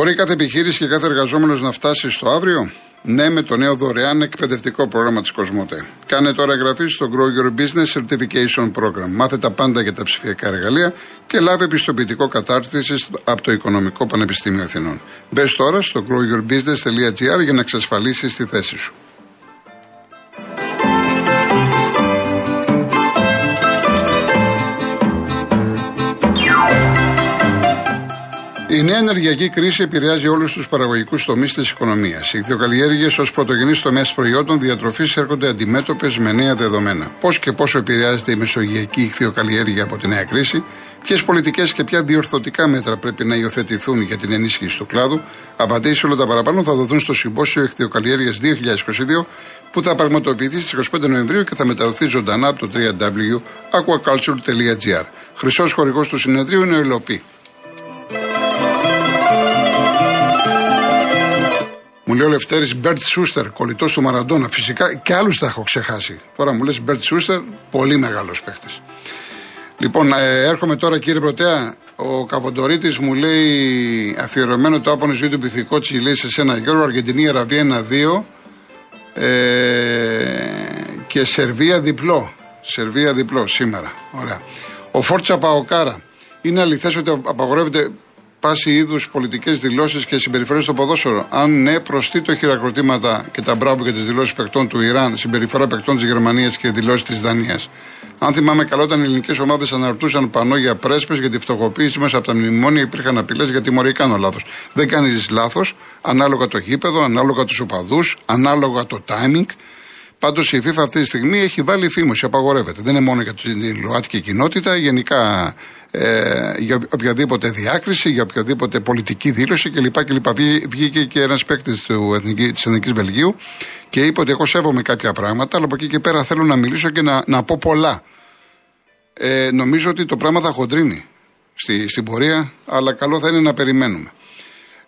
Μπορεί κάθε επιχείρηση και κάθε εργαζόμενος να φτάσει στο αύριο; Ναι, με το νέο δωρεάν εκπαιδευτικό πρόγραμμα της Κοσμοτέ. Κάνε τώρα εγγραφή στο Grow Your Business Certification Program. Μάθε τα πάντα για τα ψηφιακά εργαλεία και λάβει επιστοποιητικό κατάρτιση από το Οικονομικό Πανεπιστήμιο Αθηνών. Μπες τώρα στο growyourbusiness.gr για να εξασφαλίσεις τη θέση σου. Η νέα ενεργειακή κρίση επηρεάζει όλους τους παραγωγικούς τομείς της οικονομίας. Οι κτηνοκαλλιέργειε ως πρωτογενής τομέας προϊόντων διατροφής έρχονται αντιμέτωπες με νέα δεδομένα. Πώς και πόσο επηρεάζεται η μεσογειακή ηχθειοκαλλιέργεια από τη νέα κρίση, ποιες πολιτικές και ποια διορθωτικά μέτρα πρέπει να υιοθετηθούν για την ενίσχυση του κλάδου, απαντήσει όλα τα παραπάνω θα δοθούν στο Συμπόσιο Ηχθειοκαλλιέργειας 2022 που θα πραγματοποιηθεί στις 25 Νοεμβρίου και θα μεταδοθεί ζωντανά από το www.aquaculture.gr. Χρυσός χορηγός του συνεδρίου είναι ο Ελοπή. Μου λέει ο Λευτέρης Μπέρτ Σούστερ, κολλητός του Μαραντόνα. Φυσικά και άλλους τα έχω ξεχάσει. Τώρα μου λες Μπέρτ Σούστερ, πολύ μεγάλος παίχτης. Λοιπόν, ε, έρχομαι τώρα κύριε Πρωτέα. Ο Καβοντορίτης μου λέει αφιερωμένο το άπονο ζωή του πυθικό λέει σε σένα Γιώργο, Αργεντινή, Αραβία 1-2 ε, και Σερβία διπλό. Σερβία διπλό σήμερα. Ωραία. Ο Φόρτσα Παοκάρα. Είναι αληθές ότι απαγορεύεται πάση είδους πολιτικές δηλώσεις και συμπεριφορές στο ποδόσφαιρο. Αν ναι, προστεί χειροκροτήματα και τα μπράβο και τις δηλώσεις παικτών του Ιράν, συμπεριφορά παικτών της Γερμανίας και δηλώσεις της Δανίας. Αν θυμάμαι καλά, όταν οι ελληνικές ομάδες αναρτούσαν πανό για πρέσπες για τη φτωχοποίηση μέσα από τα μνημόνια, υπήρχαν απειλές για τιμωρή. Κάνω λάθος. Δεν κάνεις λάθος, ανάλογα το γήπεδο, ανάλογα τους οπαδούς, ανάλογα το timing. Πάντως η FIFA αυτή τη στιγμή έχει βάλει φήμωση, απαγορεύεται. Δεν είναι μόνο για την ΛΟΑΤΚΙ κοινότητα, γενικά ε, για οποιαδήποτε διάκριση, για οποιαδήποτε πολιτική δήλωση κλπ. κλπ. Βγήκε και ένας παίκτης της Εθνικής Βελγίου και είπε ότι εγώ σέβομαι κάποια πράγματα, αλλά από εκεί και πέρα θέλω να μιλήσω και να, να πω πολλά. Ε, νομίζω ότι το πράγμα θα χοντρίνει στη, στην πορεία, αλλά καλό θα είναι να περιμένουμε.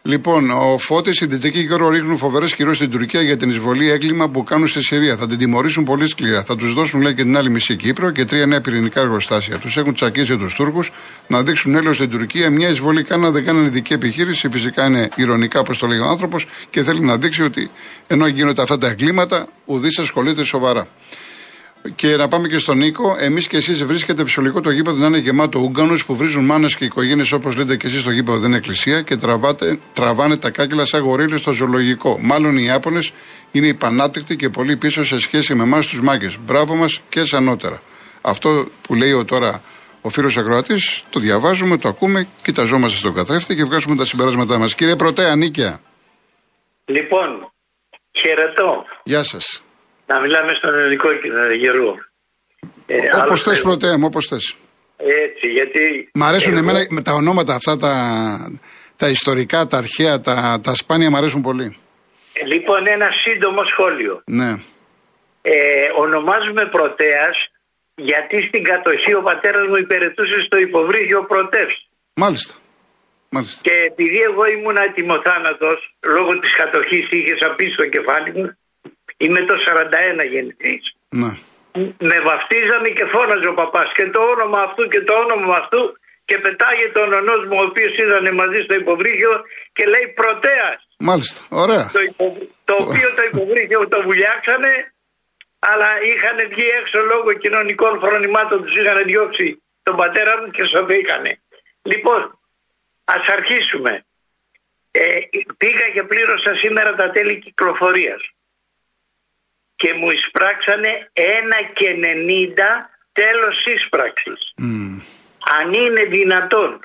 Λοιπόν, ο Φώτης, οι Δυτικοί Γιώργο ρίχνουν φοβερές κυρώσεις στην Τουρκία για την εισβολή έγκλημα που κάνουν στη Συρία. Θα την τιμωρήσουν πολύ σκληρά. Θα τους δώσουν, λέει, και την άλλη μισή Κύπρο και τρία νέα πυρηνικά εργοστάσια. Τους έχουν τσακίσει τους Τούρκους να δείξουν έλεος στην Τουρκία. Μια εισβολή κάνουν, δεν κάνουν ειδική επιχείρηση. Φυσικά είναι ηρωνικά, όπως το λέει ο άνθρωπος και θέλει να δείξει ότι ενώ γίνονται αυτά τα εγκλήματα, ουδής ασχολείται σοβαρά. Και να πάμε και στον Νίκο. Εμείς και εσείς βρίσκεται φυσιολογικό το γήπεδο να είναι γεμάτο Ούγγανους που βρίζουν μάνες και οικογένειες όπως λέτε και εσείς στο γήπεδο δεν είναι εκκλησία και τραβάτε, τραβάνε τα κάκελα σαν γορίλε στο ζωολογικό. Μάλλον οι Ιάπωνες είναι υπανάπτυκτοι και πολύ πίσω σε σχέση με εμάς τους μάγκες. Μπράβο μας και σανότερα. Αυτό που λέει ο τώρα ο φίλος Ακροατής, το διαβάζουμε, το ακούμε, κοιταζόμαστε στον καθρέφτη και βγάζουμε τα συμπεράσματά μας. Κύριε Πρωτέα, Νίκαια. Λοιπόν, χαιρετώ. Γεια σας. Να μιλάμε στον ελληνικό γερό. Ε, όπως θες, πρωτέ μου, όπως θες. Έτσι, γιατί. Μ' αρέσουν εμένα με τα ονόματα αυτά, τα, τα ιστορικά, τα αρχαία, τα, τα σπάνια μ' αρέσουν πολύ. Ε, λοιπόν, ένα σύντομο σχόλιο. Ναι. Ε, ονομάζουμε πρωτέας γιατί στην κατοχή ο πατέρας μου υπηρετούσε στο υποβρύχιο πρωτεύς. Μάλιστα. Μάλιστα. Και επειδή εγώ ήμουν ατιμοθάνατος, λόγω της κατοχής είχες απίσει το κεφάλι μου, Είμαι το 41 γεννητής. Ναι. Με βαφτίζανε και φώναζε ο παπάς και το όνομα αυτού και το όνομα αυτού και πετάγεται ο νονός μου ο οποίος ήταν μαζί στο υποβρύχιο και λέει πρωτέας. Μάλιστα, ωραία. Το, υπο, το οποίο το υποβρύχιο το βουλιάξανε αλλά είχαν βγει έξω λόγω κοινωνικών φρονημάτων τους είχαν διώξει τον πατέρα μου και σωθήκανε. Λοιπόν, ας αρχίσουμε. Ε, πήγα και πλήρωσα σήμερα τα τέλη κυκλοφορίας και μου εισπράξανε ένα και 90 τέλος ίσπραξης. Αν είναι δυνατόν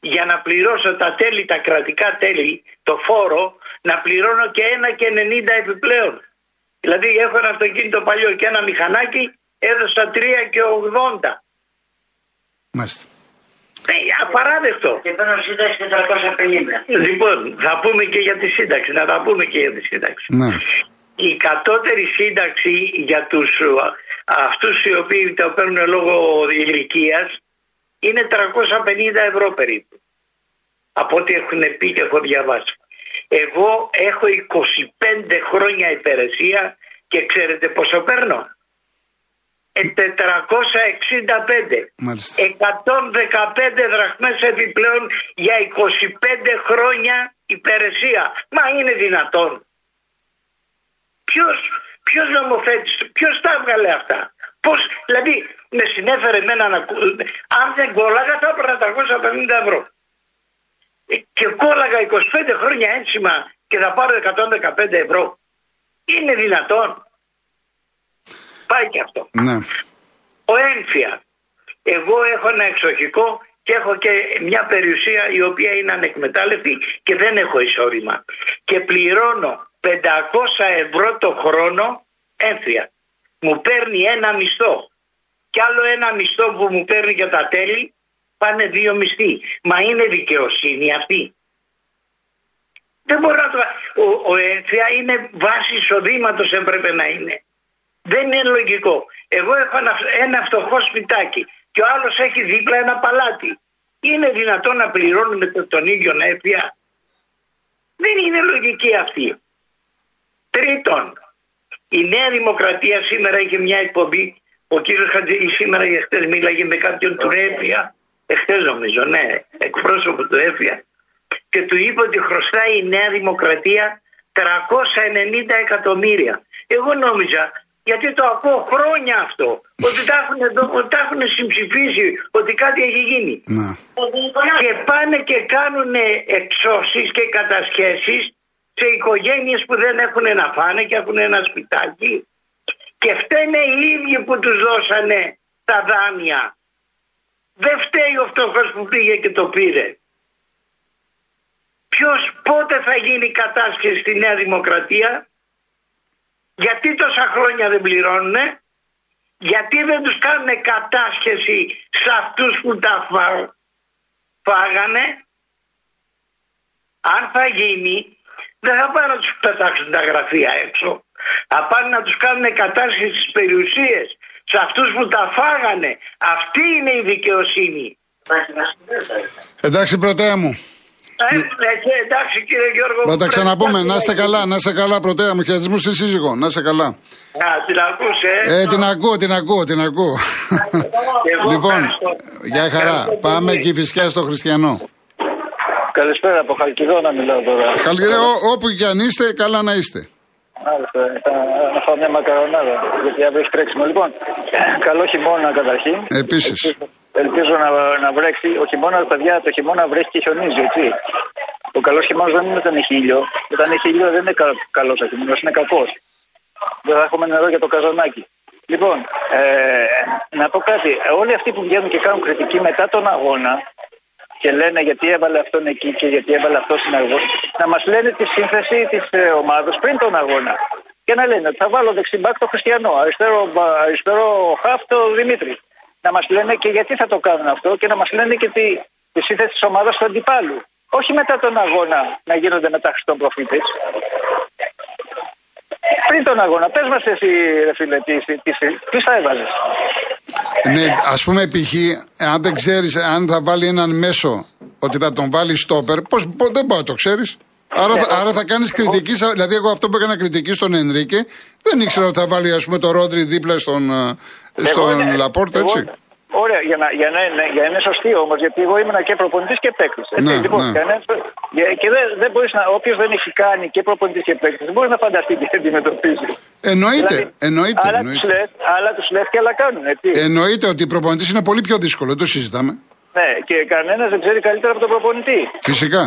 για να πληρώσω τα τέλη, τα κρατικά τέλη, το φόρο, να πληρώνω και ένα και 90 επιπλέον. Δηλαδή έχω ένα αυτοκίνητο παλιό και ένα μηχανάκι, έδωσα 3 και 80. Μάλιστα. Ε, απαράδεκτο. Και παίρνω σύνταξη 450. Λοιπόν, θα πούμε και για τη σύνταξη, να τα πούμε και για τη σύνταξη. Ναι η κατώτερη σύνταξη για τους αυτούς οι οποίοι τα παίρνουν λόγω ηλικίας είναι 350 ευρώ περίπου. Από ό,τι έχουν πει και έχω διαβάσει. Εγώ έχω 25 χρόνια υπηρεσία και ξέρετε πόσο παίρνω; 465. Μάλιστα. 115 δραχμές επιπλέον για 25 χρόνια υπηρεσία. Μα είναι δυνατόν. Ποιος, ποιος νομοθέτης, ποιος τα έβγαλε αυτά; Πώς, δηλαδή με συνέφερε εμένα να... Αν δεν κόλλαγα θα έπαιρνα 350 ευρώ. Ε, Και κόλλαγα 25 χρόνια ένσημα και θα πάρω 115 ευρώ. Είναι δυνατόν. Πάει και αυτό. Ναι. Ο ένφια. Εγώ έχω ένα εξοχικό και έχω και μια περιουσία η οποία είναι ανεκμετάλλευτη και δεν έχω εισόδημα. Και πληρώνω 500 ευρώ το χρόνο ένφια. Μου παίρνει ένα μισθό. Κι άλλο ένα μισθό που μου παίρνει για τα τέλη πάνε δύο μισθοί. Μα είναι δικαιοσύνη αυτή. Δεν μπορώ να το... Ο, ο έμφυα είναι βάση εισοδήματος έπρεπε να είναι. Δεν είναι λογικό. Εγώ έχω ένα, ένα φτωχό σπιτάκι και ο άλλος έχει δίπλα ένα παλάτι. Είναι δυνατόν να πληρώνουμε το- τον ίδιο έμφυα; Δεν είναι λογική αυτή. Τρίτον, η Νέα Δημοκρατία σήμερα είχε μια εκπομπή. Ο κύριος Χατζη σήμερα ή εχθές μίλαγε με κάποιον του ΕΦΙΑ. Εχθές νομίζω, ναι, εκπρόσωπο του ΕΦΙΑ. Και του είπε ότι χρωστάει η Νέα Δημοκρατία 390 εκατομμύρια. Εγώ νόμιζα, γιατί το ακούω χρόνια αυτό, ότι τα έχουν, εδώ- ότι τα έχουν συμψηφίσει, ότι κάτι έχει γίνει. Ναι. Και πάνε και κάνουν εξώσεις και κατασχέσεις σε οικογένειες που δεν έχουν να φάνε και έχουν ένα σπιτάκι. Και φταίνε οι ίδιοι που τους δώσανε τα δάνεια. Δεν φταίει ο φτωχός που πήγε και το πήρε. Ποιος πότε θα γίνει κατάσχεση στη Νέα Δημοκρατία; Γιατί τόσα χρόνια δεν πληρώνουνε; Γιατί δεν τους κάνουν κατάσχεση σε αυτούς που τα φά- φάγανε; Αν θα γίνει δεν θα πάνε να τους πετάξουν τα γραφεία έξω. Θα πάνε να τους κάνουν κατάσχεση στις περιουσίες σε αυτούς που τα φάγανε. Αυτή είναι η δικαιοσύνη. Εντάξει, πρωτέα μου. Ε, ε, εντάξει κύριε Γιώργο. Θα τα πρέπει ξαναπούμε. κάτι Να είστε καλά, να είστε καλά, πρωτέα μου. Χαιρετισμούς στη σύζυγο. Να είστε καλά. Να την ακούσε. Ε, την ακούω, την ακούω, την ακούω. Εγώ λοιπόν, ευχαριστώ. για χαρά. Ευχαριστώ Πάμε πολύ. και η φυσιά στο χριστιανό. Καλησπέρα από Χαλκιδόνα μιλάω τώρα. Καλή, ό- όπου και αν είστε, καλά να είστε. Μάλιστα, θα να φάω μια μακαρονάδα, γιατί αύριο έχει τρέξιμο. Λοιπόν, καλό χειμώνα καταρχήν. Επίσης. Ελπίζω, ελπίζω να, να βρέξει. Ο χειμώνας, παιδιά, το χειμώνα βρέχει και χιονίζει, έτσι. Ο καλός χειμώνας δεν είναι όταν έχει ήλιο. Όταν έχει ήλιο δεν είναι κα, καλός ο χειμώνας, είναι κακός. Δεν θα έχουμε νερό για το καζανάκι. Λοιπόν, ε, να πω κάτι. Όλοι αυτοί που βγαίνουν και κάνουν κριτική μετά τον αγώνα και λένε γιατί έβαλε αυτόν εκεί και γιατί έβαλε αυτό στην αγώνα, να μας λένε τη σύνθεση της ε, ομάδας πριν τον αγώνα. Και να λένε ότι θα βάλω δεξιμπάκ το Χριστιανό, αριστερό, μπα- αριστερό χαφ το Δημήτρη. Να μας λένε και γιατί θα το κάνουν αυτό και να μας λένε και τη, τη σύνθεση της ομάδας του αντιπάλου. Όχι μετά τον αγώνα να γίνονται μετά Χριστόν προφήτες. Πριν τον αγώνα, πες μας εσύ, ρε φίλε, τι, τι, τι, τι θα έβαζες. Ναι, ας πούμε, π.χ., αν δεν ξέρεις αν θα βάλει έναν μέσο ότι θα τον βάλει στόπερ, πώς, πώς- δεν μπορεί να το ξέρεις. Άρα, Ναι, άρα θα κάνεις κριτική. σα- Δηλαδή, εγώ αυτό που έκανα κριτική στον Ενρίκε, δεν ήξερα ότι θα βάλει ας πούμε, το Ρόδρυ δίπλα στον, ε, στον Εγώ- Λαπόρτ, εγώ- έτσι. Ωραία, για να, για, να, είναι, για να είναι σωστή όμως, γιατί εγώ ήμουν και προπονητής και παίκτης. Ναι, λοιπόν, ναι. κανένας- για- και δεν, δεν μπορείς να, όποιος δεν έχει κάνει και προπονητής και παίκτης, δεν μπορείς να φανταστείς τι αντιμετωπίζεις. Εννοείται, εννοείται. Άλλα τους εννοείται. λες, άλλα τους λες και άλλα κάνουν, έτσι. Εννοείται ότι η προπονητής είναι πολύ πιο δύσκολο, δεν το συζητάμε. Ναι, και κανένας δεν ξέρει καλύτερα από τον προπονητή. Φυσικά.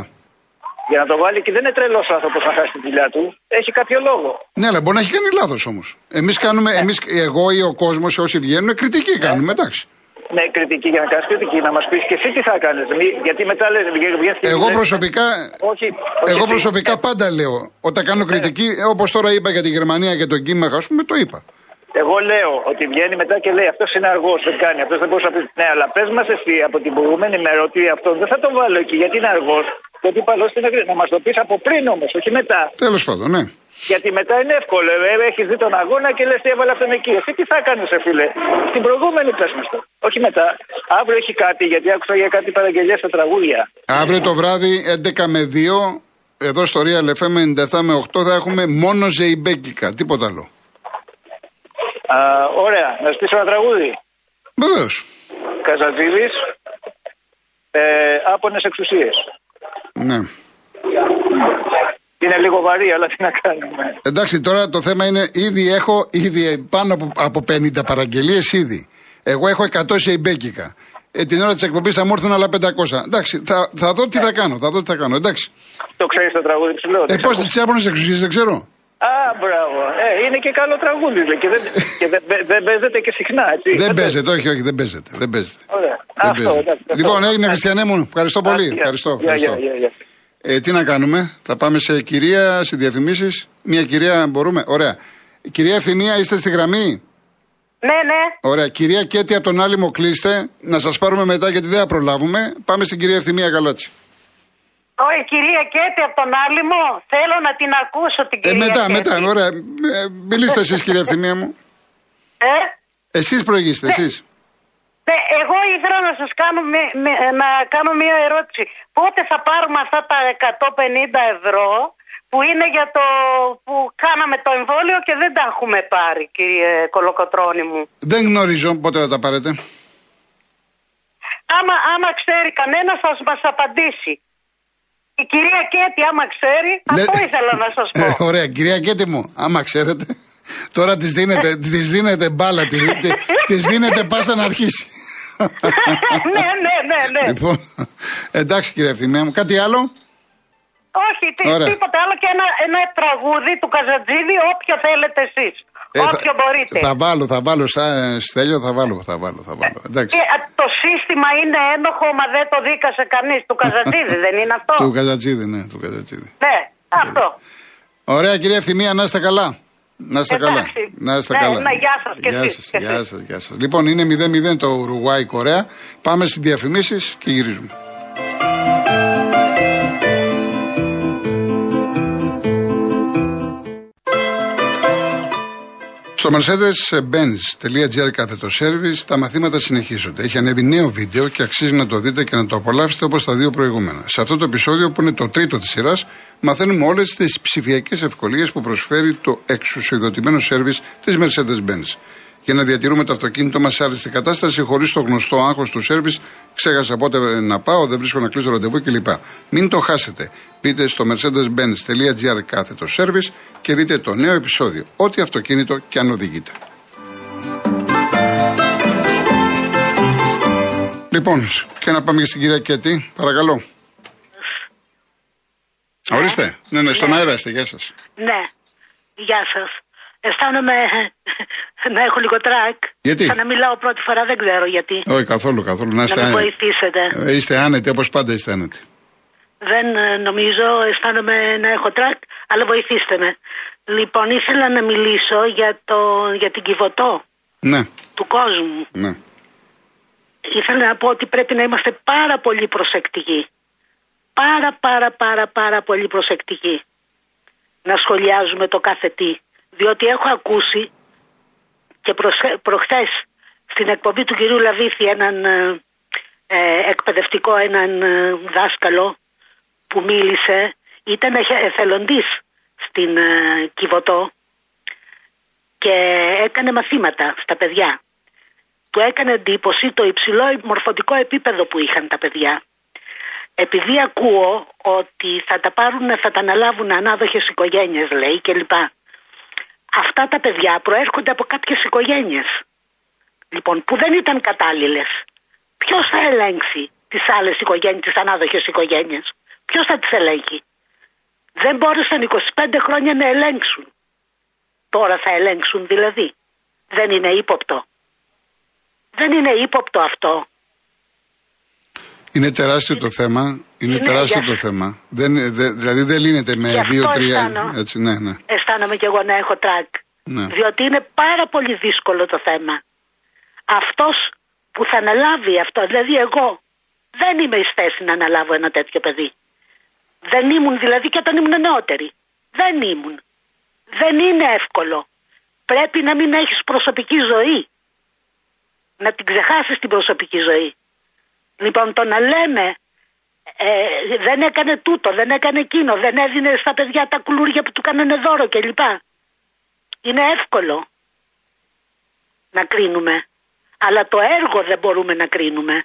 Για να το βάλει και δεν είναι τρελός άνθρωπος να χάσει τη δουλειά του, έχει κάποιο λόγο. Ναι, αλλά μπορεί να έχει κάνει λάθος όμως. Εμείς κάνουμε, εμείς, εγώ ή ο κόσμος, όσοι βγαίνουν, κριτική κάνουμε, εντάξει. Ναι, κριτική για να κάνεις κριτική, να μας πεις και εσύ τι θα κάνεις. Γιατί μετά λες, βγαίνει και Εγώ λες- προσωπικά, Όχι, όχι εγώ εσύ. προσωπικά πάντα λέω, όταν κάνω κριτική, όπως τώρα είπα για τη Γερμανία και τον Κίμαχα, ας πούμε, το είπα. Εγώ λέω ότι βγαίνει μετά και λέει αυτός είναι αργός, δεν κάνει. Αυτός δεν μπορούσε να πει. Ναι, αλλά πες μας εσύ από την προηγούμενη μέρα ότι αυτό δεν θα τον βάλω εκεί γιατί είναι αργός. Γιατί παλό είναι αργό. Να μας το πεις από πριν όμως, όχι μετά. Τέλος πάντων, ναι. Γιατί μετά είναι εύκολο. Ε, έχεις δει τον αγώνα και λες τι έβαλε αυτόν εκεί. Εσύ τι θα κάνεις, σε φίλε. Την προηγούμενη πες μας το. Όχι μετά. Αύριο έχει κάτι γιατί άκουσα για κάτι παραγγελία στα τραγούδια. Αύριο το βράδυ 11 με 2, εδώ στο Real FM 97 με 8 θα έχουμε μόνο ζεϊμπέκικα, τίποτα άλλο. Α, ωραία, να στήσω ένα τραγούδι. Βεβαίως. Καζατζίδης, ε, άπονες εξουσίες. Ναι. Είναι λίγο βαρύ, αλλά τι να κάνουμε. Εντάξει, τώρα το θέμα είναι ήδη έχω ήδη πάνω από, από 50 παραγγελίες ήδη. Εγώ έχω 100 σε ιμπέκικα. Ε, την ώρα της εκπομπής θα μου έρθουν άλλα 500. Εντάξει, θα, θα δω τι θα κάνω. Θα δω τι θα κάνω. Εντάξει. Το ξέρεις το τραγούδι ψηλό. Ε, πώς τις άπονε εξουσίες δεν ξέρω. Α, μπράβο. Ε, είναι και καλό τραγούδι δε, και δεν, και δεν, δεν, δεν παίζεται και συχνά, έτσι. Δεν παίζεται, όχι, όχι, δεν παίζεται. Δεν παίζεται. Ωραία. Δεν Αυτό, παίζεται. εντάξει, Λοιπόν, αυτό. έγινε Χριστιανέ μου. Ευχαριστώ πολύ. Α, γεια. Ευχαριστώ. Γεια, ευχαριστώ. γεια, γεια, γεια. Ε, τι να κάνουμε, θα πάμε σε κυρία, σε διαφημίσεις. Μια κυρία μπορούμε. Ωραία. Κυρία Ευθυμία, είστε στη γραμμή; Ναι, ναι. Ωραία. Κυρία Κέτη από τον Άλυμο, κλείστε. Να σας πάρουμε μετά γιατί δεν θα προλάβουμε. Πάμε στην κυρία Ευθυμία Γαλάτση. Όχι, κυρία Κέτη από τον Άλυμο. Θέλω να την ακούσω την Ε, κυρία μετά, Κέτη. μετά. Ωραία. Ε, μιλήστε εσείς, κυρία Ευθυμία μου. Ε; Εσείς προηγήστε, εσείς. Ναι, εγώ ήθελα να σας κάνω, μι- μι- να κάνω μία ερώτηση. Πότε θα πάρουμε αυτά τα 150 ευρώ που είναι για το που κάναμε το εμβόλιο και δεν τα έχουμε πάρει, κύριε Κολοκοτρώνη μου; Δεν γνωρίζω πότε θα τα πάρετε. Άμα, άμα ξέρει κανένας θα μας απαντήσει. Η κυρία Κέτη άμα ξέρει, αυτό Ναι. ήθελα να σας πω. Ε, ωραία, κυρία Κέτη μου, άμα ξέρετε. Τώρα της δίνετε, της δίνετε μπάλα, της της δίνετε πάσα να αρχίσει. Ναι, ναι, ναι, ναι. Λοιπόν, εντάξει κυρία Ευθυμία μου, κάτι άλλο; Όχι, τι, Ωραία. τίποτα άλλο και ένα, ένα τραγούδι του Καζατζίδη, όποιο θέλετε εσείς. Ε, θα- όποιο μπορείτε. Θα βάλω, θα βάλω, στα, Στέλιο, θα βάλω, θα βάλω, θα βάλω. Εντάξει. Και, α, το σύστημα είναι ένοχο, μα δεν το δίκασε κανείς. Του Καζατζίδη δεν είναι αυτό; Του Καζατζίδη, ναι, του Καζατζίδη. Ναι, αυτό. Ωραία κυρία Ευθυμία, να είστε καλά. Να είστε Εντάξει. καλά. Να είστε Ναι, καλά. ναι, γεια σας και γεια εσείς, σας, και γεια εσείς. σας, γεια σας. Λοιπόν, είναι 0-0 το Ουρουγουάη Κορέα. Πάμε στις διαφημίσεις και γυρίζουμε. Στο mercedes-benz.gr κάθετο service τα μαθήματα συνεχίζονται. Έχει ανέβει νέο βίντεο και αξίζει να το δείτε και να το απολαύσετε όπως τα δύο προηγούμενα. Σε αυτό το επεισόδιο, που είναι το τρίτο της σειράς, μαθαίνουμε όλες τις ψηφιακές ευκολίες που προσφέρει το εξουσιοδοτημένο service της Mercedes-Benz. Για να διατηρούμε το αυτοκίνητο μας σε άριστη κατάσταση, χωρίς το γνωστό άγχος του service, ξέχασα πότε να πάω, δεν βρίσκω να κλείσω ραντεβού κλπ. Μην το χάσετε. Μπείτε στο mercedes-benz.gr κάθετο service και δείτε το νέο επεισόδιο. Ό,τι αυτοκίνητο και αν οδηγείτε. Λοιπόν, και να πάμε και στην κυρία Κέτη, παρακαλώ. Ορίστε. Ναι, ναι, στον αέρα είστε, γεια σας. Ναι, γεια σας. Αισθάνομαι να έχω λίγο τρακ. Γιατί; Σαν να μιλάω πρώτη φορά, δεν ξέρω γιατί. Όχι, καθόλου, καθόλου. Να είστε να με άνετοι. βοηθήσετε. Ε, Είστε άνετοι, όπως πάντα είστε άνετοι. Δεν ε, νομίζω, αισθάνομαι να έχω τρακ, αλλά βοηθήστε με. Λοιπόν, ήθελα να μιλήσω για, το, για την κιβωτό Ναι, του κόσμου. ναι. Ήθελα να πω ότι πρέπει να είμαστε πάρα πολύ προσεκτικοί. Πάρα πάρα πάρα πάρα πολύ προσεκτικοί. Να σχολιάζουμε το κάθε τι. Διότι έχω ακούσει και προσχε- προχθές στην εκπομπή του κυρίου Λαβίθη έναν ε, ε, εκπαιδευτικό, έναν ε, δάσκαλο που μίλησε, ήταν εχε- εθελοντής στην ε, Κιβωτό και έκανε μαθήματα στα παιδιά του έκανε εντύπωση το υψηλό μορφωτικό επίπεδο που είχαν τα παιδιά. Επειδή ακούω ότι θα τα πάρουν, θα τα αναλάβουν ανάδοχες οικογένειες λέει κλπ. Αυτά τα παιδιά προέρχονται από κάποιες οικογένειες. Λοιπόν, που δεν ήταν κατάλληλες. Ποιος θα ελέγξει τις άλλες οικογένειες, τις ανάδοχες οικογένειες; Ποιος θα τις ελέγχει; Δεν μπόρεσαν 25 χρόνια να ελέγξουν. Τώρα θα ελέγξουν δηλαδή. Δεν είναι ύποπτο. Δεν είναι ύποπτο αυτό. Είναι τεράστιο το θέμα. Είναι Ναι, τεράστιο γι' το θέμα. Δεν, δε- δηλαδή δεν λύνεται με Γι' αυτό δύο-τρία. αισθάνω. Έτσι, ναι, ναι. Αισθάνομαι κι εγώ να έχω τρακ. Ναι. Διότι είναι πάρα πολύ δύσκολο το θέμα. Αυτός που θα αναλάβει αυτό, δηλαδή εγώ δεν είμαι εις θέση να αναλάβω ένα τέτοιο παιδί. Δεν ήμουν δηλαδή και όταν ήμουν νεότερη. Δεν ήμουν. Δεν είναι εύκολο. Πρέπει να μην έχεις προσωπική ζωή. Να την ξεχάσεις την προσωπική ζωή. Λοιπόν, το να λέμε ε, δεν έκανε τούτο, δεν έκανε εκείνο, δεν έδινε στα παιδιά τα κουλούρια που του κάνανε δώρο κλπ. Είναι εύκολο. να κρίνουμε. Αλλά το έργο δεν μπορούμε να κρίνουμε.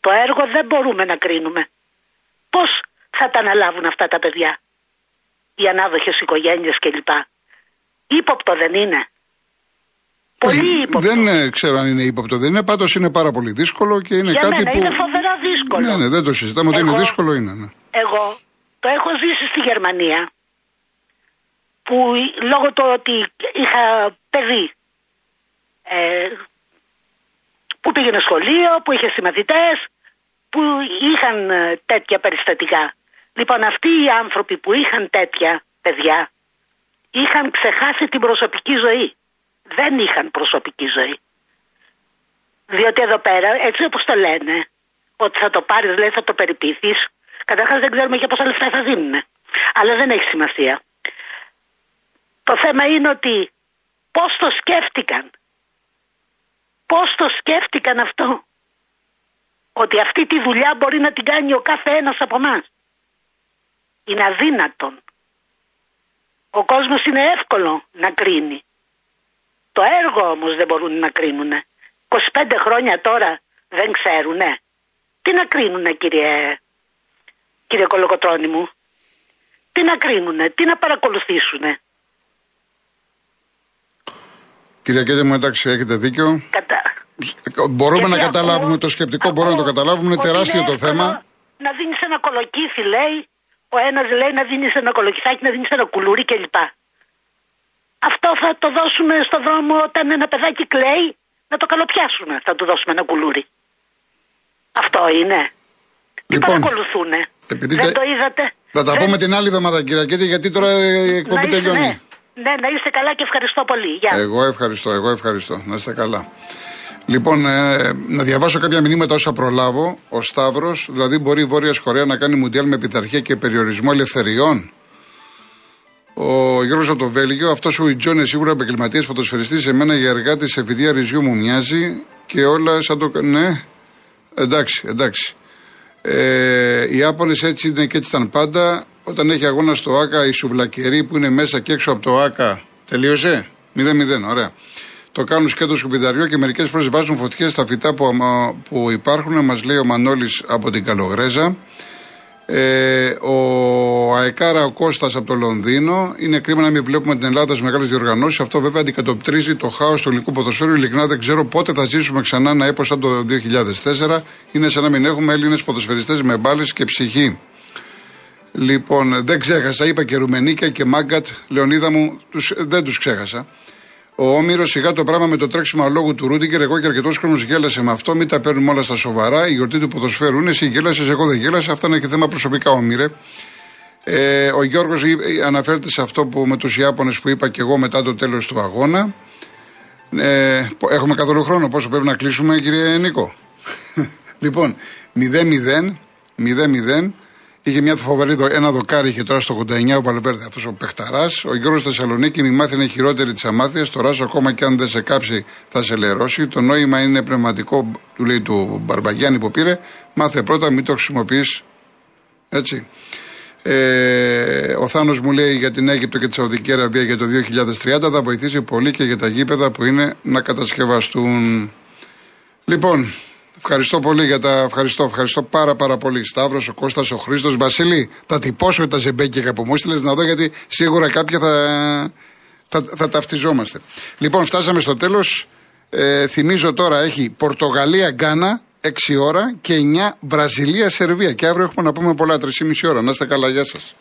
Το έργο δεν μπορούμε να κρίνουμε. Πώς θα τα αναλάβουν αυτά τα παιδιά; Οι ανάδοχες οικογένειες κλπ. Ήποπτο δεν είναι. Πολύ ύποπτο. Δεν ε, ξέρω αν είναι ύποπτο, δεν είναι. Πάντως είναι πάρα πολύ δύσκολο και είναι Για κάτι μένα που. είναι φοβερά δύσκολο. Ναι, ναι, δεν το συζητάμε ότι είναι Εγώ- δύσκολο, είναι. Ναι. Εγώ το έχω ζήσει στη Γερμανία που λόγω του ότι είχα παιδί ε, που πήγαινε σχολείο, που είχε συμμαθητές, που είχαν ε, τέτοια περιστατικά. Λοιπόν αυτοί οι άνθρωποι που είχαν τέτοια παιδιά είχαν ξεχάσει την προσωπική ζωή. Δεν είχαν προσωπική ζωή. Διότι εδώ πέρα, έτσι όπως το λένε, ότι θα το πάρεις, λέει, θα το περιποιηθείς. Καταρχάς δεν ξέρουμε για πόσα λεφτά θα δίνουν. Αλλά δεν έχει σημασία. Το θέμα είναι ότι πώς το σκέφτηκαν. Πώς το σκέφτηκαν αυτό. Ότι αυτή τη δουλειά μπορεί να την κάνει ο κάθε ένας από εμάς. Είναι αδύνατον. Ο κόσμος είναι εύκολο να κρίνει. Το έργο όμως δεν μπορούν να κρίνουνε. 25 χρόνια τώρα δεν ξέρουνε. Τι να κρίνουνε κύριε, κύριε Κολοκοτρώνη μου; Τι να κρίνουνε, τι να παρακολουθήσουνε; Κυρία Κέντια μου, εντάξει, έχετε δίκιο. Κατα... Μπορούμε Γιατί να καταλάβουμε ακούω- το σκεπτικό, μπορούμε να το ακούω καταλάβουμε. Είναι ότι τεράστιο το εύκολο θέμα. Να δίνεις ένα κολοκύθι, λέει. Ο ένας λέει να δίνεις ένα κολοκυθάκι, να δίνεις ένα κουλούρι κλπ. Αυτό θα το δώσουμε στο δρόμο όταν ένα παιδάκι κλαίει, να το καλοπιάσουμε. Θα του δώσουμε ένα κουλούρι. Αυτό είναι. Τι Λοιπόν, παρακολουθούνε. επειδή Δεν τε- το είδατε. Θα τα Δεν- πούμε την άλλη εβδομάδα, κυρία Κέντια, γιατί τώρα η εκπομπή να είστε, τελειώνει. ναι. ναι, να είστε καλά και ευχαριστώ πολύ. Γεια. Εγώ ευχαριστώ, εγώ ευχαριστώ. Να είστε καλά. Λοιπόν, ε, να διαβάσω κάποια μηνύματα όσα προλάβω. Ο Σταύρος, δηλαδή μπορεί η Βόρεια Κορέα να κάνει μουντιάλ με πειθαρχία και περιορισμό ελευθεριών. Ο Γιώργος από το Βέλγιο, αυτός ο Ιτζόν είναι σίγουρα επαγγελματίας φωτοσφαιριστής. Σε μένα για εργάτη σε φοιτεία ρυζιού μου μοιάζει και όλα σαν το. Ναι, εντάξει, εντάξει. Ε, οι Άπωνες έτσι είναι και έτσι ήταν πάντα. Όταν έχει αγώνα στο ΑΚΑ, η σουβλακερή που είναι μέσα και έξω από το ΑΚΑ τελείωσε; 0-0, ωραία. Το κάνουν σκέτο σκουπιδαριό και μερικές φορές βάζουν φωτιές στα φυτά που, αμα- που υπάρχουν, μας λέει ο Μανώλης από την Καλογρέζα. Ε, ο Αεκάρα ο Κώστας από το Λονδίνο. Είναι κρίμα να μην βλέπουμε την Ελλάδα σε μεγάλες διοργανώσεις. Αυτό βέβαια αντικατοπτρίζει το χάος του ελληνικού ποδοσφαίρου. Ειλικρινά δεν ξέρω πότε θα ζήσουμε ξανά ένα έπο σαν το 2004. Είναι σαν να μην έχουμε Έλληνες ποδοσφαιριστές με μπάλες και ψυχή. Λοιπόν, δεν ξέχασα, είπα και Ρουμενίκια και Μάγκατ, Λεωνίδα μου, τους, δεν τους ξέχασα. Ο Όμηρος σιγά το πράγμα με το τρέξιμο αλόγου του Ρούντιγκερ. Εγώ και αρκετός χρόνος γέλασε με αυτό. Μην τα παίρνουμε όλα στα σοβαρά. Η γιορτή του ποδοσφαίρου είναι. Εσύ γέλασες, εγώ δεν γέλασα. Αυτά είναι και θέμα προσωπικά, Όμηρε. Ε, ο Γιώργος αναφέρεται σε αυτό που με τους Ιάπωνες που είπα και εγώ μετά το τέλος του αγώνα. Ε, πο- έχουμε καθόλου χρόνο. Πόσο πρέπει να κλείσουμε, κύριε Νίκο; λοιπόν, 0-0. 0-0. Είχε μια φοβερή δο, ένα δοκάρι, είχε τώρα στο 89 ο Βαλβέρδε, αυτός ο παιχταράς. Ο Γιώργος Θεσσαλονίκη, μη μάθει είναι χειρότερη της αμάθειας. Το ράσο ακόμα και αν δεν σε κάψει θα σε λερώσει. Το νόημα είναι πνευματικό, του λέει του Μπαρμπαγιάννη που πήρε. Μάθε πρώτα, μην το χρησιμοποιείς. Έτσι. Ε, ο Θάνος μου λέει για την Αίγυπτο και τη Σαουδική Αραβία για το 2030 θα βοηθήσει πολύ και για τα γήπεδα που είναι να κατασκευαστούν. Λοιπόν, ευχαριστώ πολύ για τα. Ευχαριστώ, ευχαριστώ πάρα πάρα πολύ. Σταύρος, ο Κώστας, ο Χρήστος, Βασίλη. Θα τυπώσω τα ζεμπέκια που μου έστειλες να δω γιατί σίγουρα κάποια θα, θα, θα ταυτιζόμαστε. Λοιπόν, φτάσαμε στο τέλος. Ε, θυμίζω τώρα έχει Πορτογαλία, Γκάνα, 6 ώρα και 9 Βραζιλία, Σερβία. Και αύριο έχουμε να πούμε πολλά, 3,5 ώρα. Να είστε καλά, γεια σας.